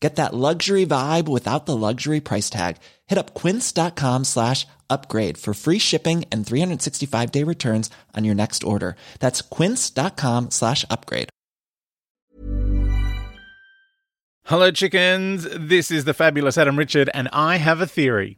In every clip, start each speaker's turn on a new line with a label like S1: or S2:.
S1: Get that luxury vibe without the luxury price tag. Hit up quince.com slash upgrade for free shipping and 365 day returns on your next order. That's quince.com slash upgrade.
S2: Hello, chickens. This is the fabulous Adam Richard, and I have a theory.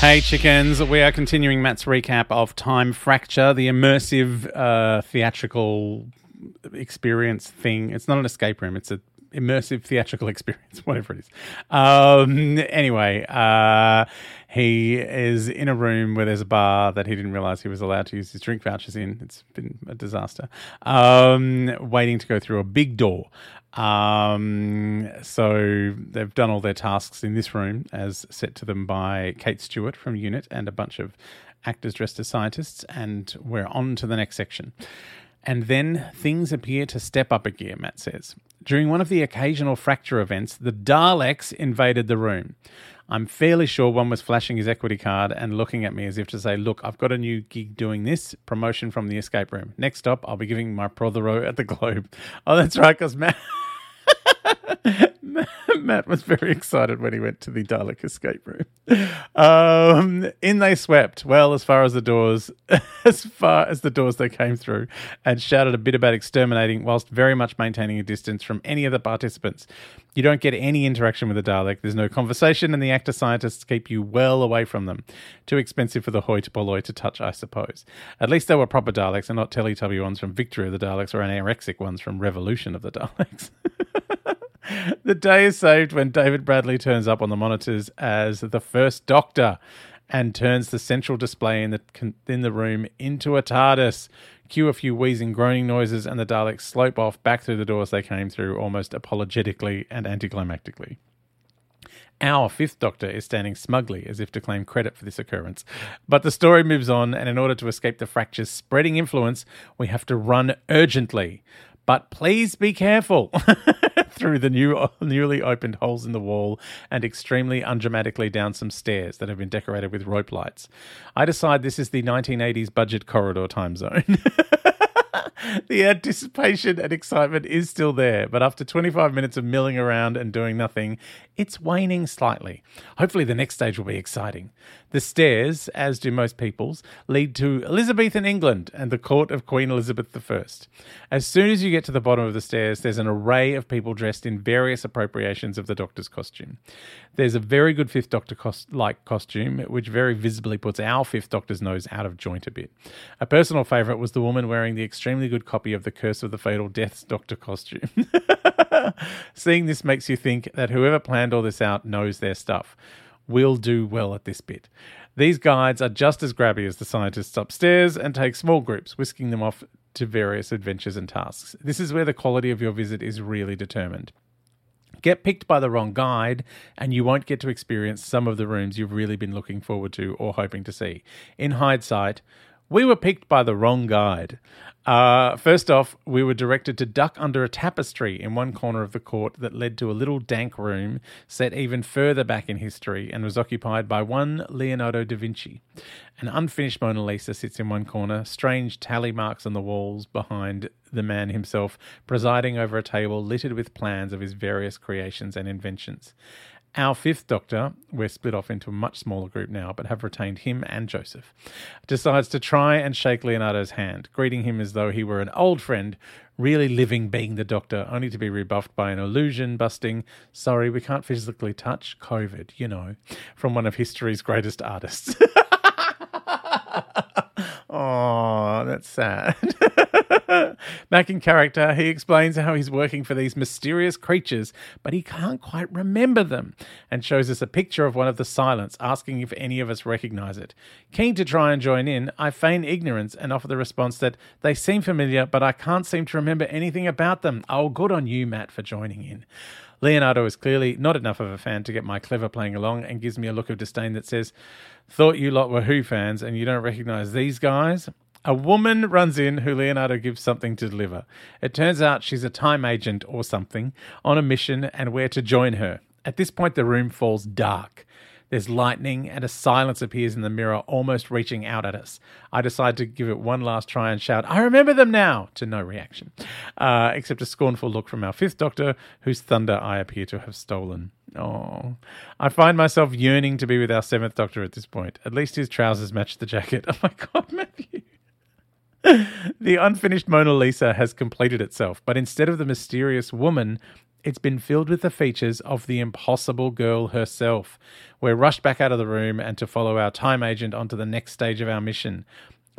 S2: Hey, chickens. We are continuing Matt's recap of Time Fracture, the immersive uh, theatrical experience thing. It's not an escape room, it's an immersive theatrical experience, whatever it is. Um, anyway, uh, he is in a room where there's a bar that he didn't realize he was allowed to use his drink vouchers in. It's been a disaster. Um, waiting to go through a big door. Um, so they've done all their tasks in this room as set to them by Kate Stewart from Unit and a bunch of actors dressed as scientists. And we're on to the next section. And then things appear to step up a gear, Matt says. During one of the occasional fracture events, the Daleks invaded the room. I'm fairly sure one was flashing his equity card and looking at me as if to say, Look, I've got a new gig doing this promotion from the escape room. Next up, I'll be giving my Prospero at the Globe. Oh, that's right, because Matt. Matt was very excited when he went to the Dalek escape room. Um, in they swept, well, as far as the doors, as far as the doors they came through, and shouted a bit about exterminating, whilst very much maintaining a distance from any of the participants. You don't get any interaction with the Dalek. There's no conversation, and the actor scientists keep you well away from them. Too expensive for the hoi polloi to touch, I suppose. At least they were proper Daleks and not Teletubby ones from Victory of the Daleks or anorexic ones from Revolution of the Daleks. the day is saved when David Bradley turns up on the monitors as the first Doctor and turns the central display in the in the room into a TARDIS. Cue a few wheezing, groaning noises, and the Daleks slope off back through the doors they came through, almost apologetically and anticlimactically. Our fifth Doctor is standing smugly as if to claim credit for this occurrence. But the story moves on, and in order to escape the fracture's spreading influence, we have to run urgently. But please be careful through the new, newly opened holes in the wall and extremely undramatically down some stairs that have been decorated with rope lights. I decide this is the 1980s budget corridor time zone. the anticipation and excitement is still there, but after 25 minutes of milling around and doing nothing, it's waning slightly. Hopefully, the next stage will be exciting. The stairs, as do most people's, lead to Elizabethan England and the court of Queen Elizabeth I. As soon as you get to the bottom of the stairs, there's an array of people dressed in various appropriations of the Doctor's costume. There's a very good Fifth Doctor like costume, which very visibly puts our Fifth Doctor's nose out of joint a bit. A personal favourite was the woman wearing the extremely good copy of the Curse of the Fatal Death's Doctor costume. Seeing this makes you think that whoever planned all this out knows their stuff. We'll do well at this bit. These guides are just as grabby as the scientists upstairs and take small groups, whisking them off to various adventures and tasks. This is where the quality of your visit is really determined. Get picked by the wrong guide, and you won't get to experience some of the rooms you've really been looking forward to or hoping to see. In hindsight, We were picked by the wrong guide. Uh, first off, we were directed to duck under a tapestry in one corner of the court that led to a little dank room set even further back in history and was occupied by one Leonardo da Vinci. An unfinished Mona Lisa sits in one corner, strange tally marks on the walls behind the man himself, presiding over a table littered with plans of his various creations and inventions. Our fifth doctor, we're split off into a much smaller group now, but have retained him and Joseph, decides to try and shake Leonardo's hand, greeting him as though he were an old friend, really living being the doctor, only to be rebuffed by an illusion busting, sorry, we can't physically touch, COVID, you know, from one of history's greatest artists. Oh, that's sad. Back in character, he explains how he's working for these mysterious creatures, but he can't quite remember them, and shows us a picture of one of the Silence, asking if any of us recognize it. Keen to try and join in, I feign ignorance and offer the response that they seem familiar, but I can't seem to remember anything about them. Oh, good on you, Matt, for joining in. Leonardo is clearly not enough of a fan to get my clever playing along and gives me a look of disdain that says, Thought you lot were Who fans and you don't recognize these guys? A woman runs in who Leonardo gives something to deliver. It turns out she's a time agent or something on a mission and we're to join her. At this point, the room falls dark. There's lightning, and a silence appears in the mirror, almost reaching out at us. I decide to give it one last try and shout, I remember them now! To no reaction, uh, except a scornful look from our fifth doctor, whose thunder I appear to have stolen. Oh, I find myself yearning to be with our seventh doctor at this point. At least his trousers match the jacket. Oh my god, Matthew. The unfinished Mona Lisa has completed itself, but instead of the mysterious woman, it's been filled with the features of the impossible girl herself. We're rushed back out of the room and to follow our time agent onto the next stage of our mission.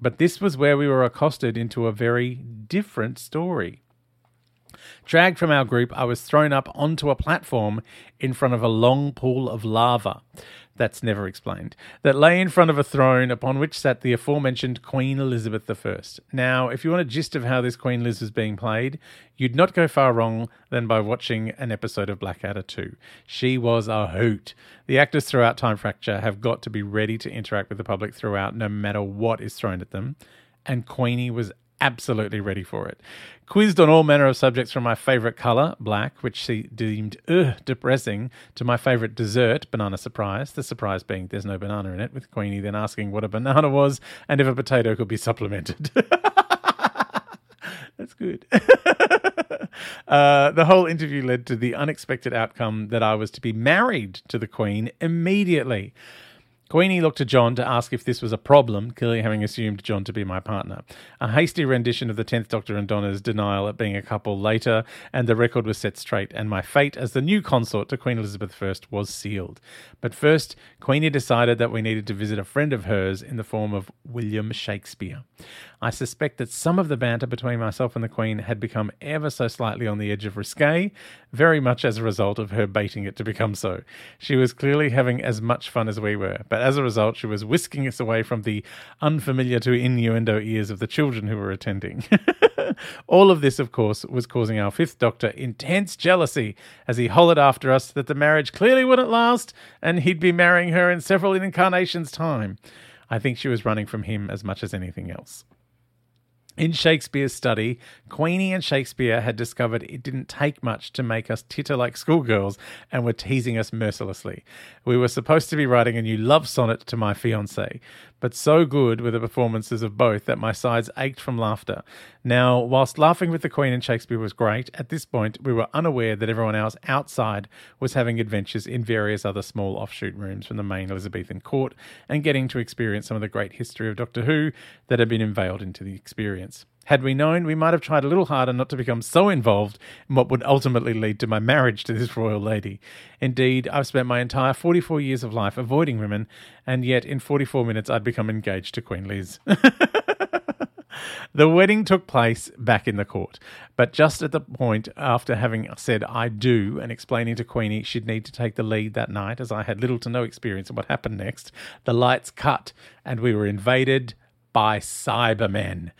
S2: But this was where we were accosted into a very different story. Dragged from our group, I was thrown up onto a platform in front of a long pool of lava that's never explained, that lay in front of a throne upon which sat the aforementioned Queen Elizabeth I. Now, if you want a gist of how this Queen Liz was being played, you'd not go far wrong than by watching an episode of Blackadder 2. She was a hoot. The actors throughout Time Fracture have got to be ready to interact with the public throughout, no matter what is thrown at them. And Queenie was absolutely ready for it. Quizzed on all manner of subjects from my favourite colour, black, which she deemed ugh, depressing, to my favourite dessert, banana surprise, the surprise being there's no banana in it, with Queenie then asking what a banana was and if a potato could be supplemented. That's good. uh, the whole interview led to the unexpected outcome that I was to be married to the Queen immediately. Queenie looked to John to ask if this was a problem, clearly having assumed John to be my partner. A hasty rendition of the Tenth Doctor and Donna's denial at being a couple later, and the record was set straight, and my fate as the new consort to Queen Elizabeth I was sealed. But first, Queenie decided that we needed to visit a friend of hers in the form of William Shakespeare. I suspect that some of the banter between myself and the Queen had become ever so slightly on the edge of risque, very much as a result of her baiting it to become so. She was clearly having as much fun as we were, but as a result, she was whisking us away from the unfamiliar to innuendo ears of the children who were attending. All of this, of course, was causing our fifth doctor intense jealousy as he hollered after us that the marriage clearly wouldn't last and he'd be marrying her in several incarnations' time. I think she was running from him as much as anything else. In Shakespeare's study, Queenie and Shakespeare had discovered it didn't take much to make us titter like schoolgirls and were teasing us mercilessly. We were supposed to be writing a new love sonnet to my fiance, but so good were the performances of both that my sides ached from laughter. Now, whilst laughing with the Queen and Shakespeare was great, at this point we were unaware that everyone else outside was having adventures in various other small offshoot rooms from the main Elizabethan court and getting to experience some of the great history of Doctor Who that had been unveiled into the experience. Had we known, we might have tried a little harder not to become so involved in what would ultimately lead to my marriage to this royal lady. Indeed, I've spent my entire 44 years of life avoiding women, and yet in 44 minutes I'd become engaged to Queen Liz. the wedding took place back in the court, but just at the point after having said I do and explaining to Queenie she'd need to take the lead that night, as I had little to no experience of what happened next, the lights cut and we were invaded by Cybermen.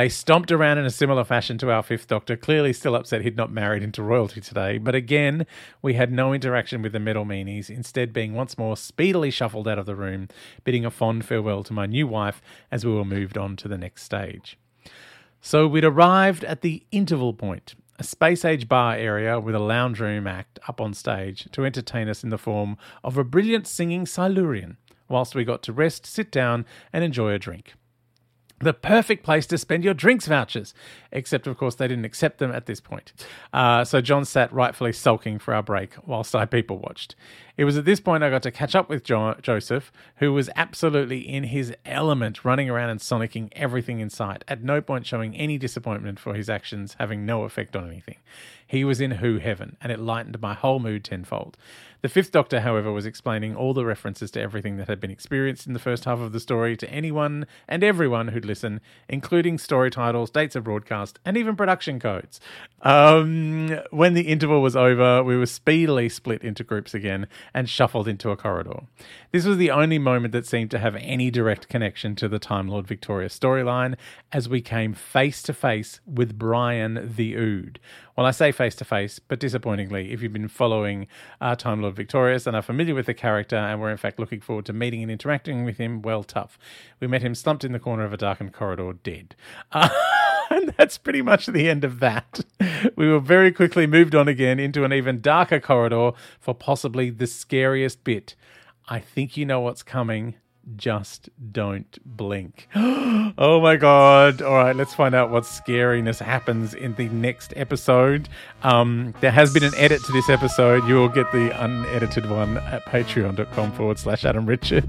S2: They stomped around in a similar fashion to our fifth doctor, clearly still upset he'd not married into royalty today. But again, we had no interaction with the metal meanies, instead, being once more speedily shuffled out of the room, bidding a fond farewell to my new wife as we were moved on to the next stage. So we'd arrived at the interval point, a space age bar area with a lounge room act up on stage to entertain us in the form of a brilliant singing Silurian, whilst we got to rest, sit down, and enjoy a drink. The perfect place to spend your drinks vouchers, except of course they didn't accept them at this point. Uh, so John sat rightfully sulking for our break whilst I people watched. It was at this point I got to catch up with jo- Joseph, who was absolutely in his element, running around and sonicking everything in sight, at no point showing any disappointment for his actions having no effect on anything. He was in Who heaven, and it lightened my whole mood tenfold. The fifth Doctor, however, was explaining all the references to everything that had been experienced in the first half of the story to anyone and everyone who'd listen, including story titles, dates of broadcast, and even production codes. Um, when the interval was over, we were speedily split into groups again and shuffled into a corridor. This was the only moment that seemed to have any direct connection to the Time Lord Victorious storyline, as we came face to face with Brian the Ood. Well, I say face to face, but disappointingly, if you've been following uh, Time Lord Victorious and are familiar with the character and were in fact looking forward to meeting and interacting with him, well, tough. We met him slumped in the corner of a darkened corridor, dead. Uh, that's pretty much the end of that. We were very quickly moved on again into an even darker corridor for possibly the scariest bit. I think you know what's coming. Just don't blink. oh my god. All right, let's find out what scariness happens in the next episode. Um, there has been an edit to this episode. You will get the unedited one at patreon.com forward slash Adam Richard.